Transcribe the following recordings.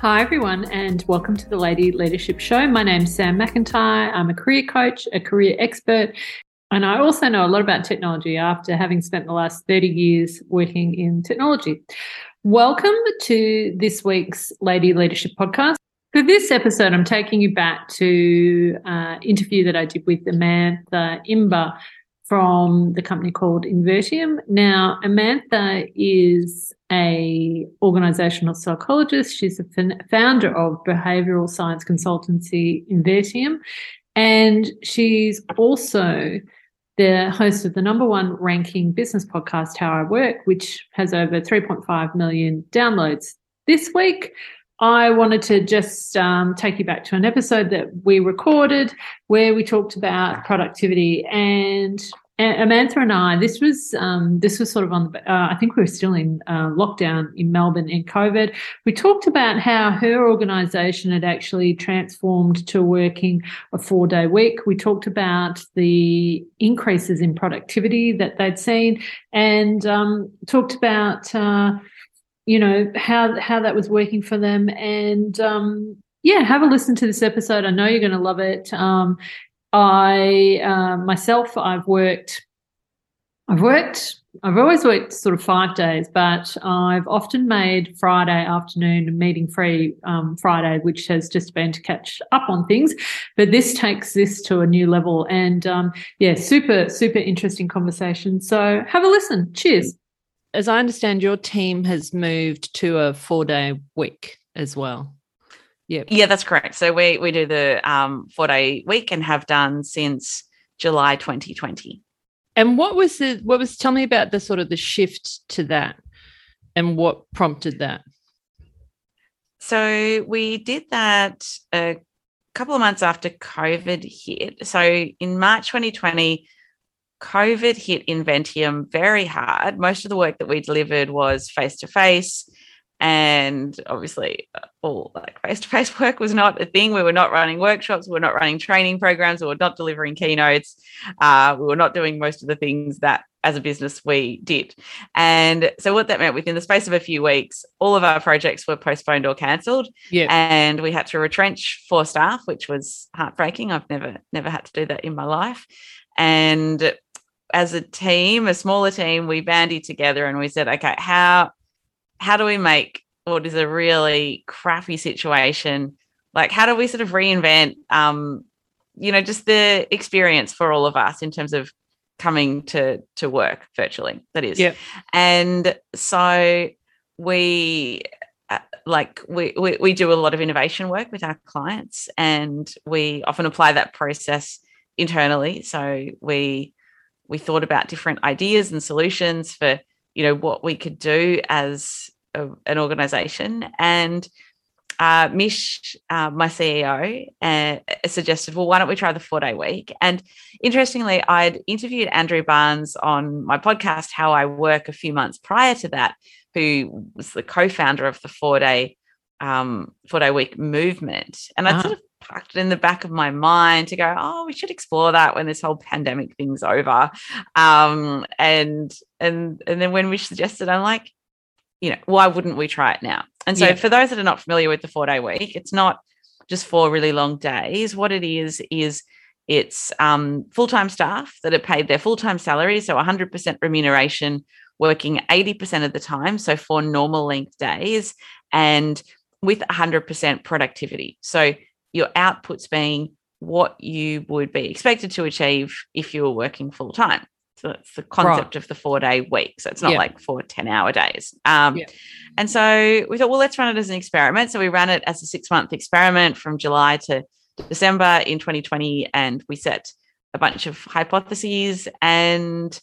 Hi, everyone, and welcome to the Lady Leadership Show. My name's Sam McIntyre. I'm a career coach, a career expert, and I also know a lot about technology after having spent the last 30 years working in technology. Welcome to this week's Lady Leadership Podcast. For this episode, I'm taking you back to an uh, interview that I did with Amantha Imber from the company called Inventium. Now, Amantha is a organizational psychologist. She's the founder of behavioral science consultancy Inventium, and she's also the host of the number one ranking business podcast, How I Work, which has over 3.5 million downloads. This week, I wanted to just um, take you back to an episode that we recorded where we talked about productivity and Amantha and I, this was um, this was sort of on. The, uh, I think we were still in uh, lockdown in Melbourne in COVID. We talked about how her organisation had actually transformed to working a four day week. We talked about the increases in productivity that they'd seen, and um, talked about uh, you know how how that was working for them. And um, yeah, have a listen to this episode. I know you're going to love it. Um, I uh, myself, I've worked, I've worked, I've always worked sort of five days, but I've often made Friday afternoon meeting free um, Friday, which has just been to catch up on things. But this takes this to a new level, and um, yeah, super, super interesting conversation. So have a listen. Cheers. As I understand, your team has moved to a four day week as well. Yeah. Yeah, that's correct. So we we do the um, four day week and have done since July 2020. And what was the what was tell me about the sort of the shift to that and what prompted that? So we did that a couple of months after COVID hit. So in March 2020, COVID hit Inventium very hard. Most of the work that we delivered was face to face and obviously uh, all like face-to-face work was not a thing. We were not running workshops. We were not running training programs. We were not delivering keynotes. Uh, we were not doing most of the things that as a business we did. And so what that meant within the space of a few weeks all of our projects were postponed or cancelled. Yeah. and we had to retrench four staff which was heartbreaking. I've never never had to do that in my life. And as a team a smaller team we bandied together and we said okay how how do we make what is a really crappy situation? Like how do we sort of reinvent um you know just the experience for all of us in terms of coming to to work virtually that is. Yeah. And so we uh, like we, we we do a lot of innovation work with our clients and we often apply that process internally. So we we thought about different ideas and solutions for you know what we could do as a, an organization and uh, Mish, uh, my CEO, uh, suggested, well, why don't we try the four day week? And interestingly, I'd interviewed Andrew Barnes on my podcast, How I Work, a few months prior to that, who was the co founder of the four day um, four day week movement. And I uh-huh. sort of parked it in the back of my mind to go, oh, we should explore that when this whole pandemic thing's over. Um, and and and then when we suggested, I'm like, you know, why wouldn't we try it now? And so yeah. for those that are not familiar with the four day week, it's not just four really long days. What it is is it's um, full time staff that are paid their full time salary, so 100% remuneration, working 80% of the time, so four normal length days, and with 100% productivity. So your outputs being what you would be expected to achieve if you were working full time. So it's the concept right. of the four day week. So it's not yeah. like four 10 hour days. Um, yeah. And so we thought, well, let's run it as an experiment. So we ran it as a six month experiment from July to December in 2020. And we set a bunch of hypotheses and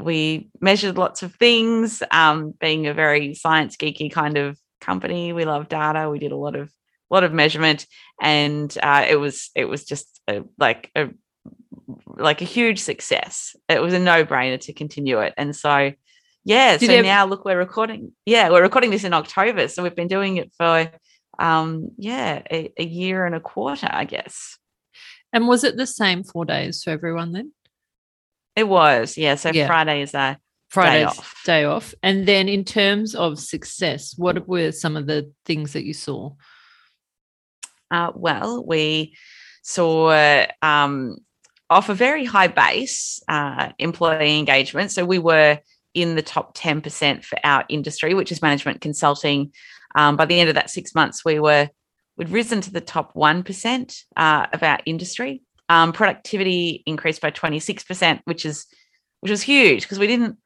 we measured lots of things. Um, being a very science geeky kind of company, we love data. We did a lot of a lot of measurement, and uh, it was it was just a, like a like a huge success. It was a no brainer to continue it. And so, yeah, Did so now look, we're recording. Yeah, we're recording this in October. So we've been doing it for, um, yeah, a, a year and a quarter, I guess. And was it the same four days for everyone then? It was, yeah. So yeah. Friday is a Friday day off. off. off. And then in terms of success, what were some of the things that you saw? Uh, well, we saw um, off a very high base uh, employee engagement. So we were in the top 10% for our industry, which is management consulting. Um, by the end of that six months, we were we'd risen to the top 1% uh, of our industry. Um, productivity increased by 26%, which is which was huge because we didn't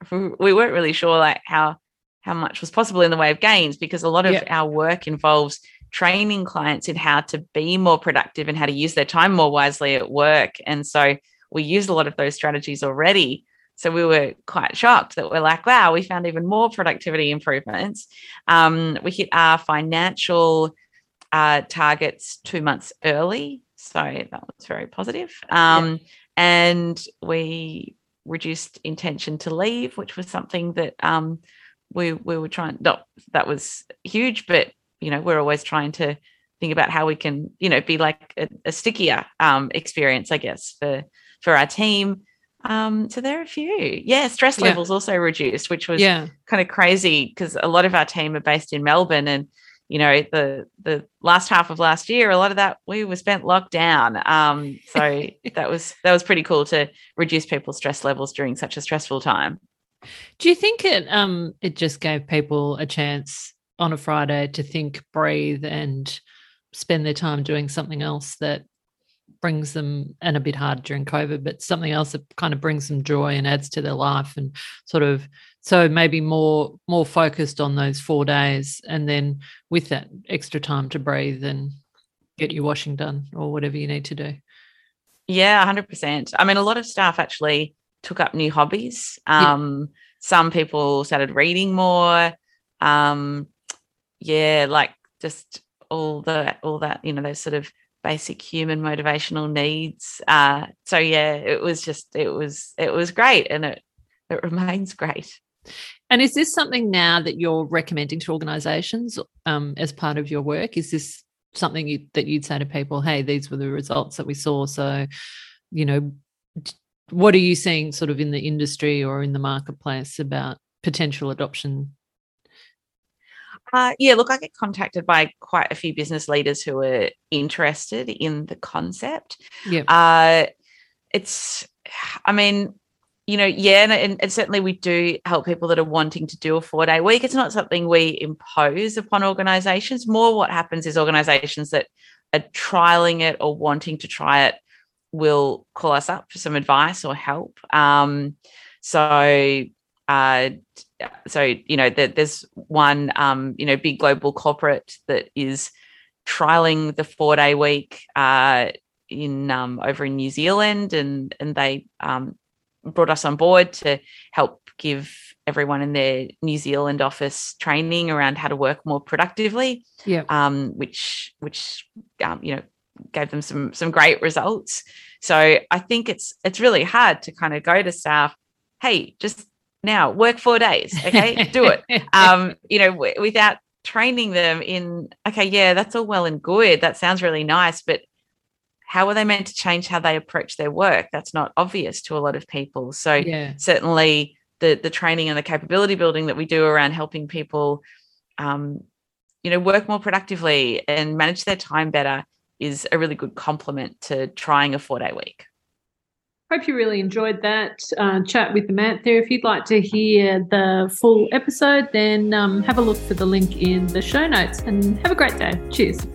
we weren't really sure like how how much was possible in the way of gains because a lot of our work involves training clients in how to be more productive and how to use their time more wisely at work. And so we use a lot of those strategies already. So we were quite shocked that we're like wow we found even more productivity improvements. Um, we hit our financial uh, targets two months early. So that was very positive. Um, and we reduced intention to leave, which was something that um, we we were trying. Not that was huge, but you know we're always trying to think about how we can you know be like a, a stickier um, experience, I guess, for for our team. Um, so there are a few. Yeah, stress Yeah. levels also reduced, which was Yeah. kind of crazy because a lot of our team are based in Melbourne and you know the the last half of last year a lot of that we were spent locked down um so that was that was pretty cool to reduce people's stress levels during such a stressful time Do you think it um it just gave people a chance on a Friday to think, breathe, and spend their time doing something else that brings them and a bit hard during COVID, but something else that kind of brings them joy and adds to their life and sort of so maybe more more focused on those four days and then with that extra time to breathe and get your washing done or whatever you need to do. yeah 100% i mean a lot of staff actually took up new hobbies Yeah. um some people started reading more um yeah like just all the all that you know those sort of basic human motivational needs uh so yeah it was just it was it was great and it it remains great And is this something now that you're recommending to organisations um, as part of your work? Is this something you, that you'd say to people, "Hey, these were the results that we saw." So, you know, what are you seeing sort of in the industry or in the marketplace about potential adoption? Uh, yeah, look, I get contacted by quite a few business leaders who are interested in the concept. Yeah. Uh, it's, I mean, you know, yeah, and, and, and certainly we do help people that are wanting to do a four day week. It's not something we impose upon organizations. More what happens is organizations that are trialing it or wanting to try it will call us up for some advice or help. Um, so, uh, so you know, there, there's one, um, you know, big global corporate that is trialing the four day week uh, in um, over in New Zealand, and and they um, brought us on board to help give everyone in their New Zealand office training around how to work more productively. Yeah. Um, which which um, you know gave them some some great results. So I think it's it's really hard to kind of go to staff, hey, just now work four days, okay, do it. Um, you know, w- without training them in, okay, yeah, that's all well and good. That sounds really nice, but how are they meant to change how they approach their work? That's not obvious to a lot of people. So yeah. certainly the the training and the capability building that we do around helping people um, you know work more productively and manage their time better is a really good complement to trying a four day week Hope you really enjoyed that uh, chat with there. If you'd like to hear the full episode, then um, have a look for the link in the show notes and have a great day. Cheers.